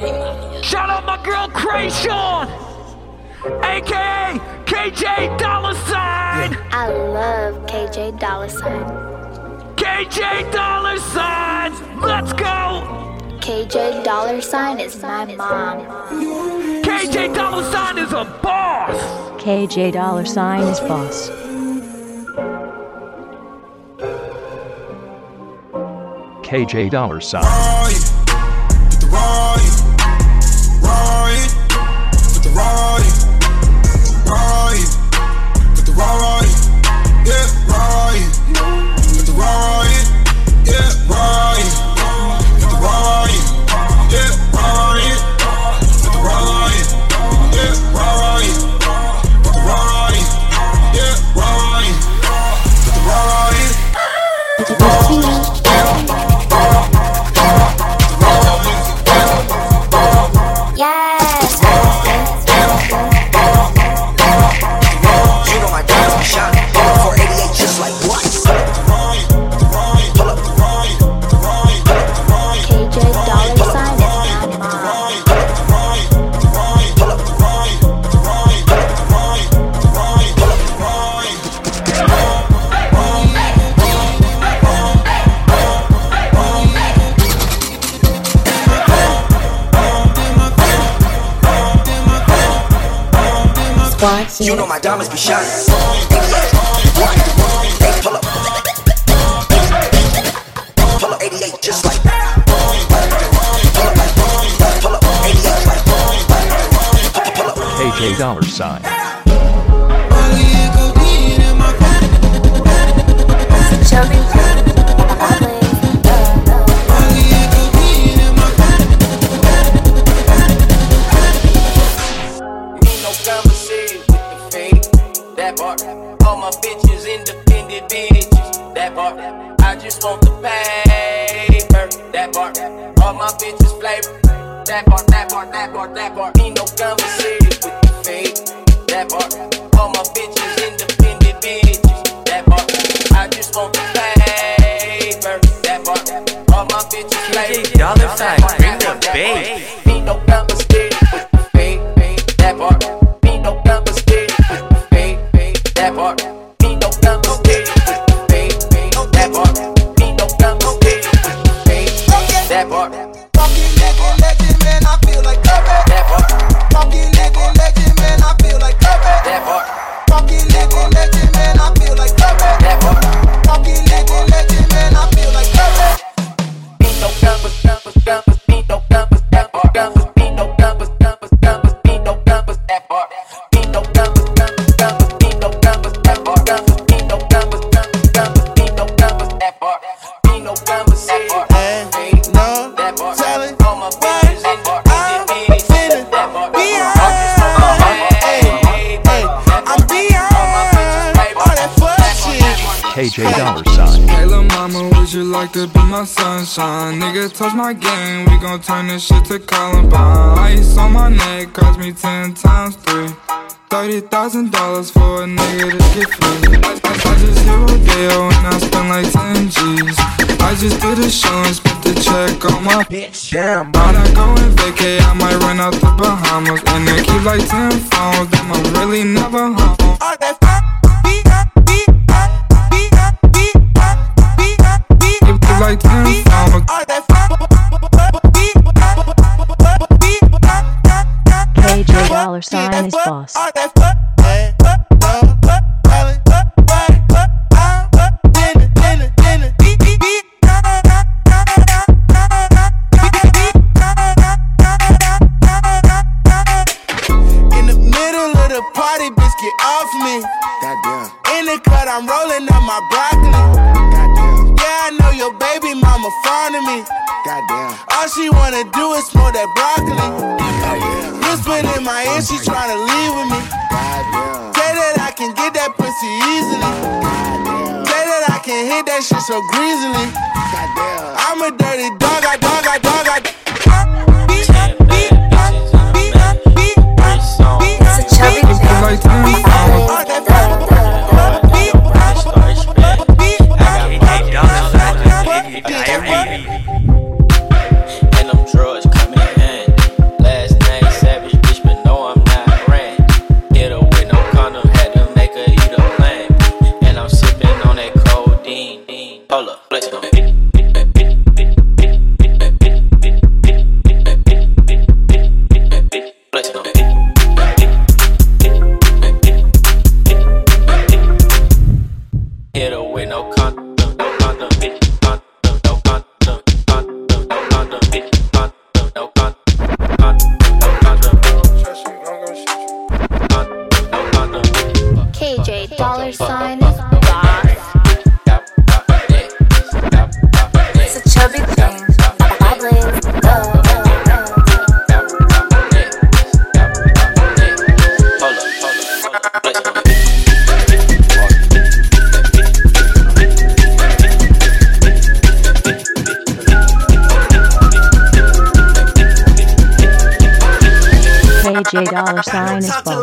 Shout out my girl Kreayshawn, aka KJ Dollar Sign. I love KJ Dollar Sign. KJ Dollar Sign. Let's go. KJ Dollar Sign is my mom. KJ Dollar Sign is a boss. KJ dollar sign is boss. KJ dollar sign. You know my diamonds be shining. Pull up. Pull up 88 just like that. Pull up 88 like Pull up. KJ dollar sign. Chubby. That part. All my bitches independent bitches. That part. I just want the paper. That part. All my bitches flavor. Dollar sign, bring the bass. My? Nigga, touch my game, we gon' turn this shit to Columbine. Ice on my neck cost me ten times three. Thirty thousand dollars for a nigga to get free. I, I, I just hit Rodeo and I spent like ten G's. I just did a show and spent the check on my bitch. Damn, but I go and vacay, I might run out the Bahamas. And they keep like ten phones, damn, I'm really never home. All that Goddamn. In the middle of the party, biscuit off me. In the cut, I'm rolling up my broccoli. Goddamn. Yeah, I know your baby mama fond of me. Goddamn. All she wanna do is smoke that broccoli. Goddamn. Whispered in my ear, she tryna leave with me. Say that I can get that pussy easily. Say that I can hit that shit so greasily. I'm a dirty dog, I dog, I dog, I. It's a chubby Keep sign is false.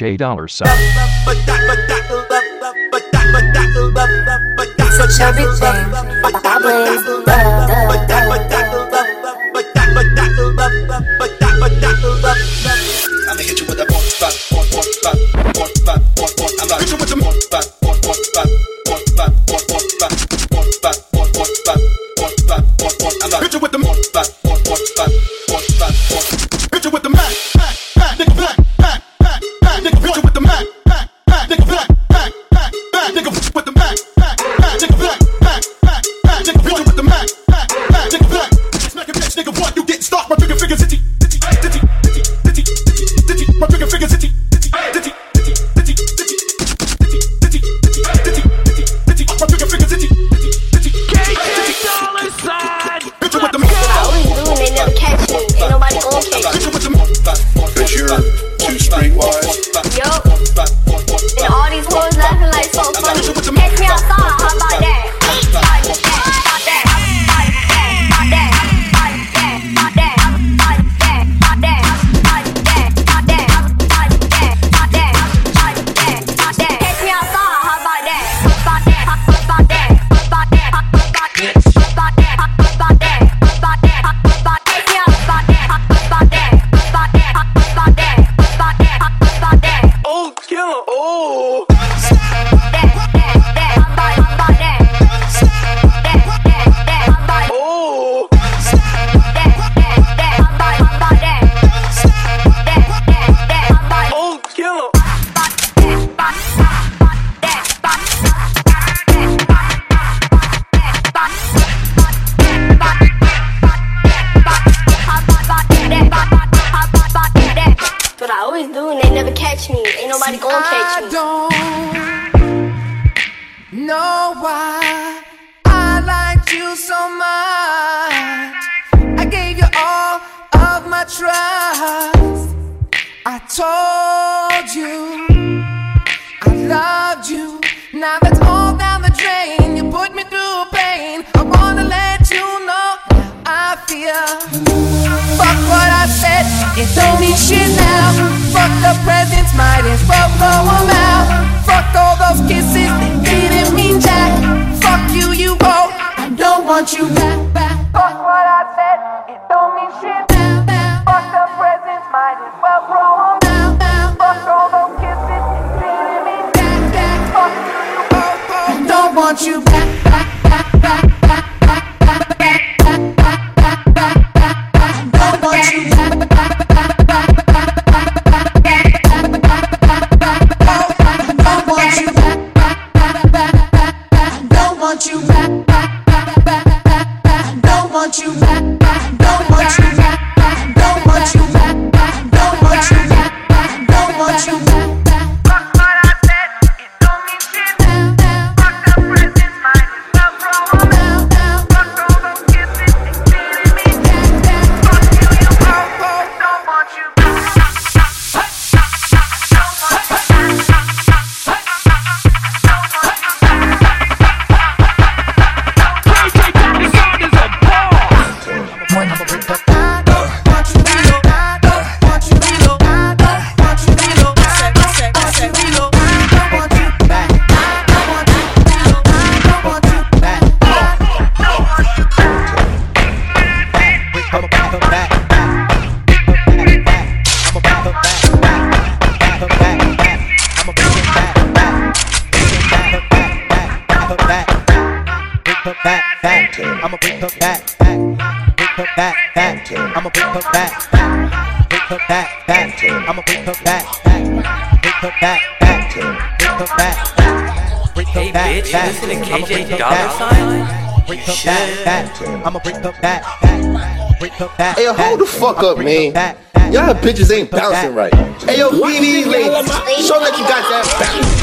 J dollar sign. Everything. trust. I told you I loved you. Now that's all down the drain. You put me through pain. I wanna let you know how I feel. Fuck what I said, it don't mean shit now. Fuck the presents, might as well blow them out. Fuck all those kisses, they didn't mean jack. Fuck you, you owe. I don't want you back. want you her back, back, break her back, back. I'ma break her back, back, break her back, back. I'ma break her back, back, break her back, back, break her back, back. Break hey bitch, back. listen to KJ Dollar Sign. Break her break break hold the fuck up, man. Y'all bitches ain't bouncing right. Hey, yo, BD, ladies, show that you got that bounce.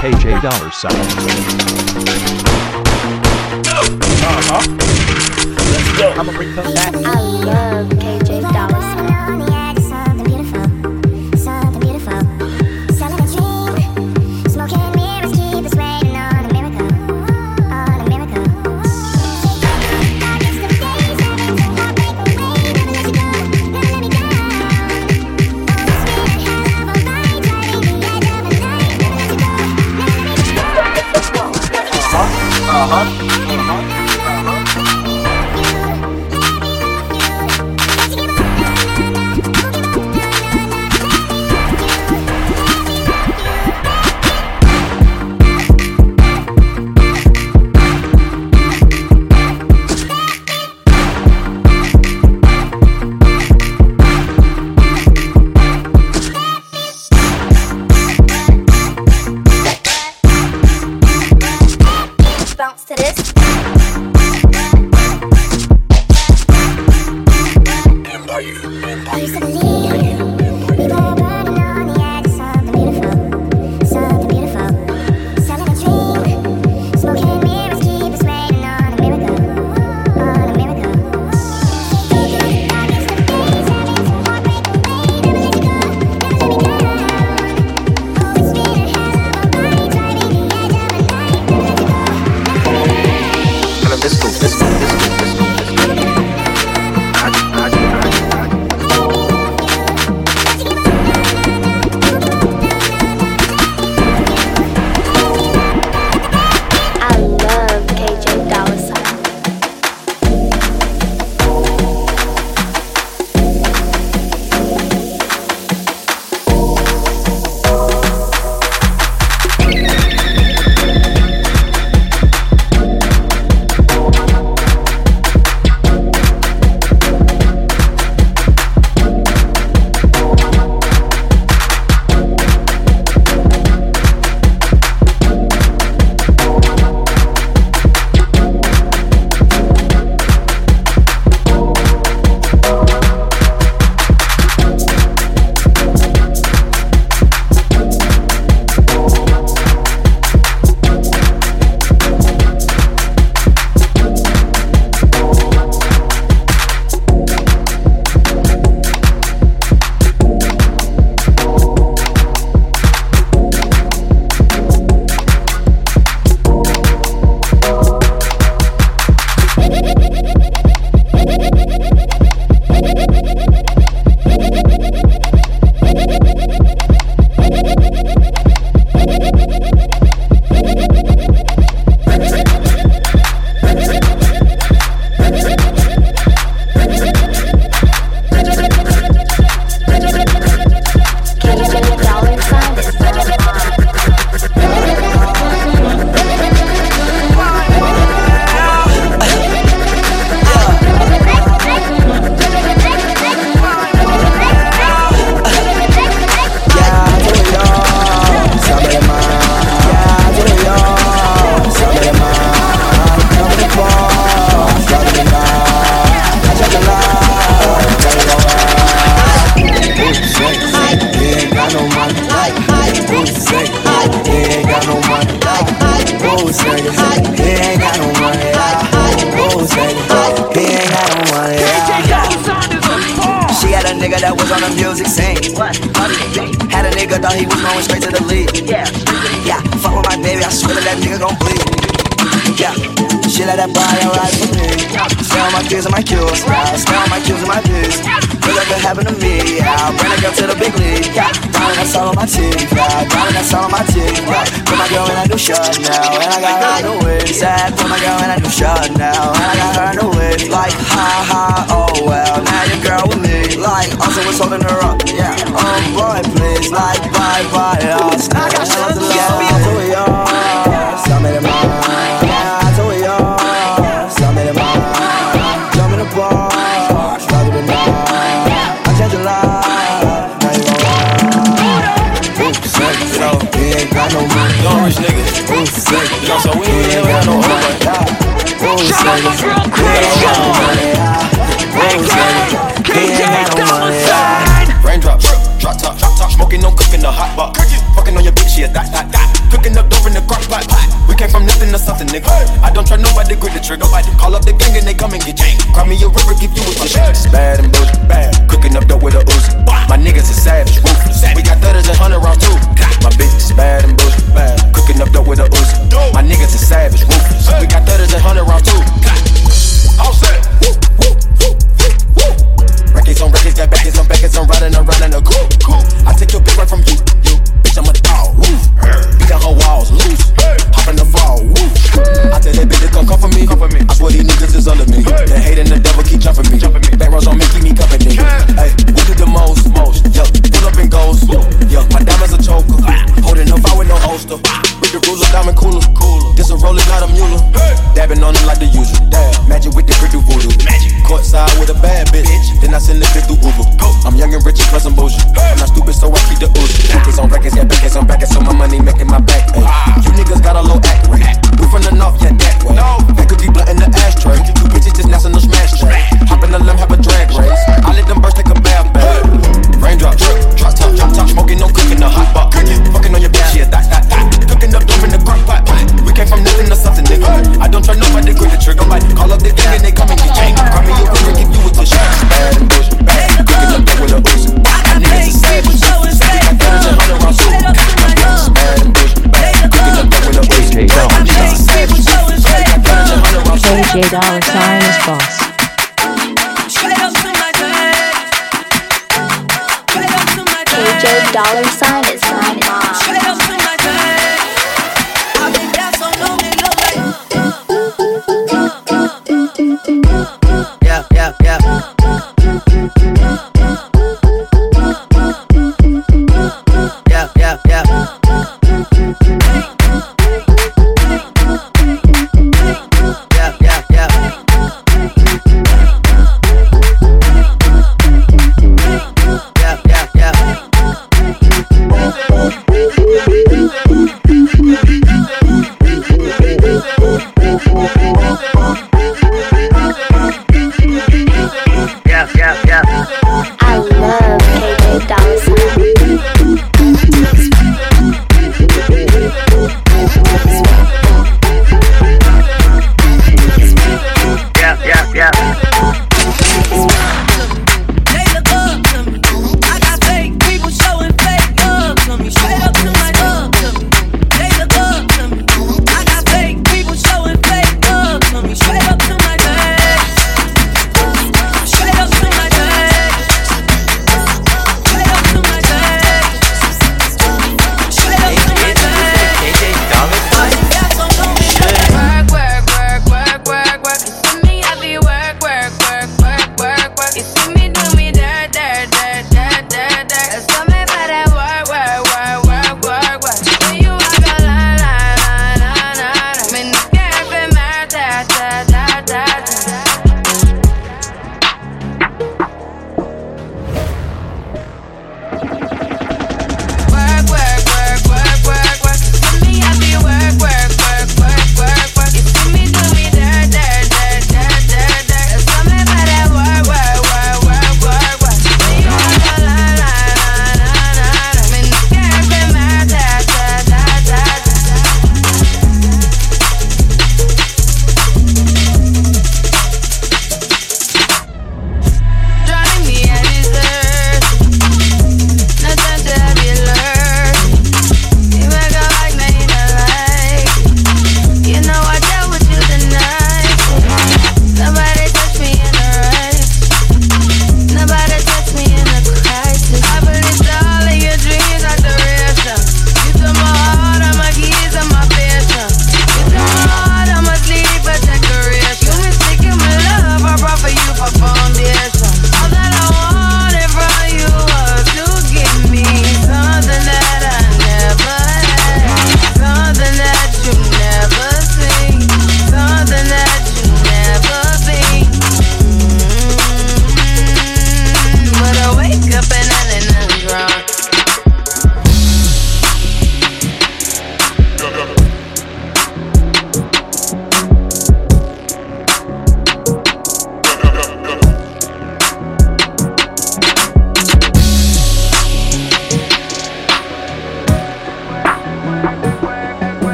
KJ Dollar Sign. Uh-huh. Let's go. I'ma bring her back. I love KJ Bounce P's and my Q's. On my Q's and my P's. Feel like it happened to me. Yeah, I'll bring a to the big league. Yeah, darling, that's all on my teeth. Yeah, darling, that's all on my teeth. Yeah, put my girl in a new shirt now, and I got her in the waist. Yeah, put my girl in a new shirt now, and I got her in the waist. Like, ha ha, oh well, now your girl with me. Like, also was holding her up. Yeah, oh boy, please. Like, bye bye, y'all. Slave. Yo, so we ain't never had no money. We ain't slave. We ain't got no money. We ain't slave. We ain't got no money. Raindrops, drop top, drop top, smoking, no cooking, the hot pot. Fucking on your bitch, yeah, that, that, that. Cooking up dope in the crock pot. We came from nothing to something, nigga. I don't try nobody, grip the trigger. Nobody call up the gang and they come and get gang. Cry me a river, give you a tissue. Bad and bullshit, bad. Cooking up dope with a Uzi. My niggas is savage, ruthless. We got thudders and hundred rounds too. My bitch is bad and bullshit, bad. Cooking up dope with a Uzi. My niggas is savage, ruthless. We got thudders and hundred rounds too. All set. Records on records, got backers on backers, I'm riding around in a coupe. I take your bitch right from you, you. Bitch, I'm a dog. Woo. Beat down her walls, loose. Hop in the fall, woo. I tell that bitch to come come for me. I swear these niggas is under me. They hating the devil keep jumping me. Back rows on me, keep me company. Hey, hundred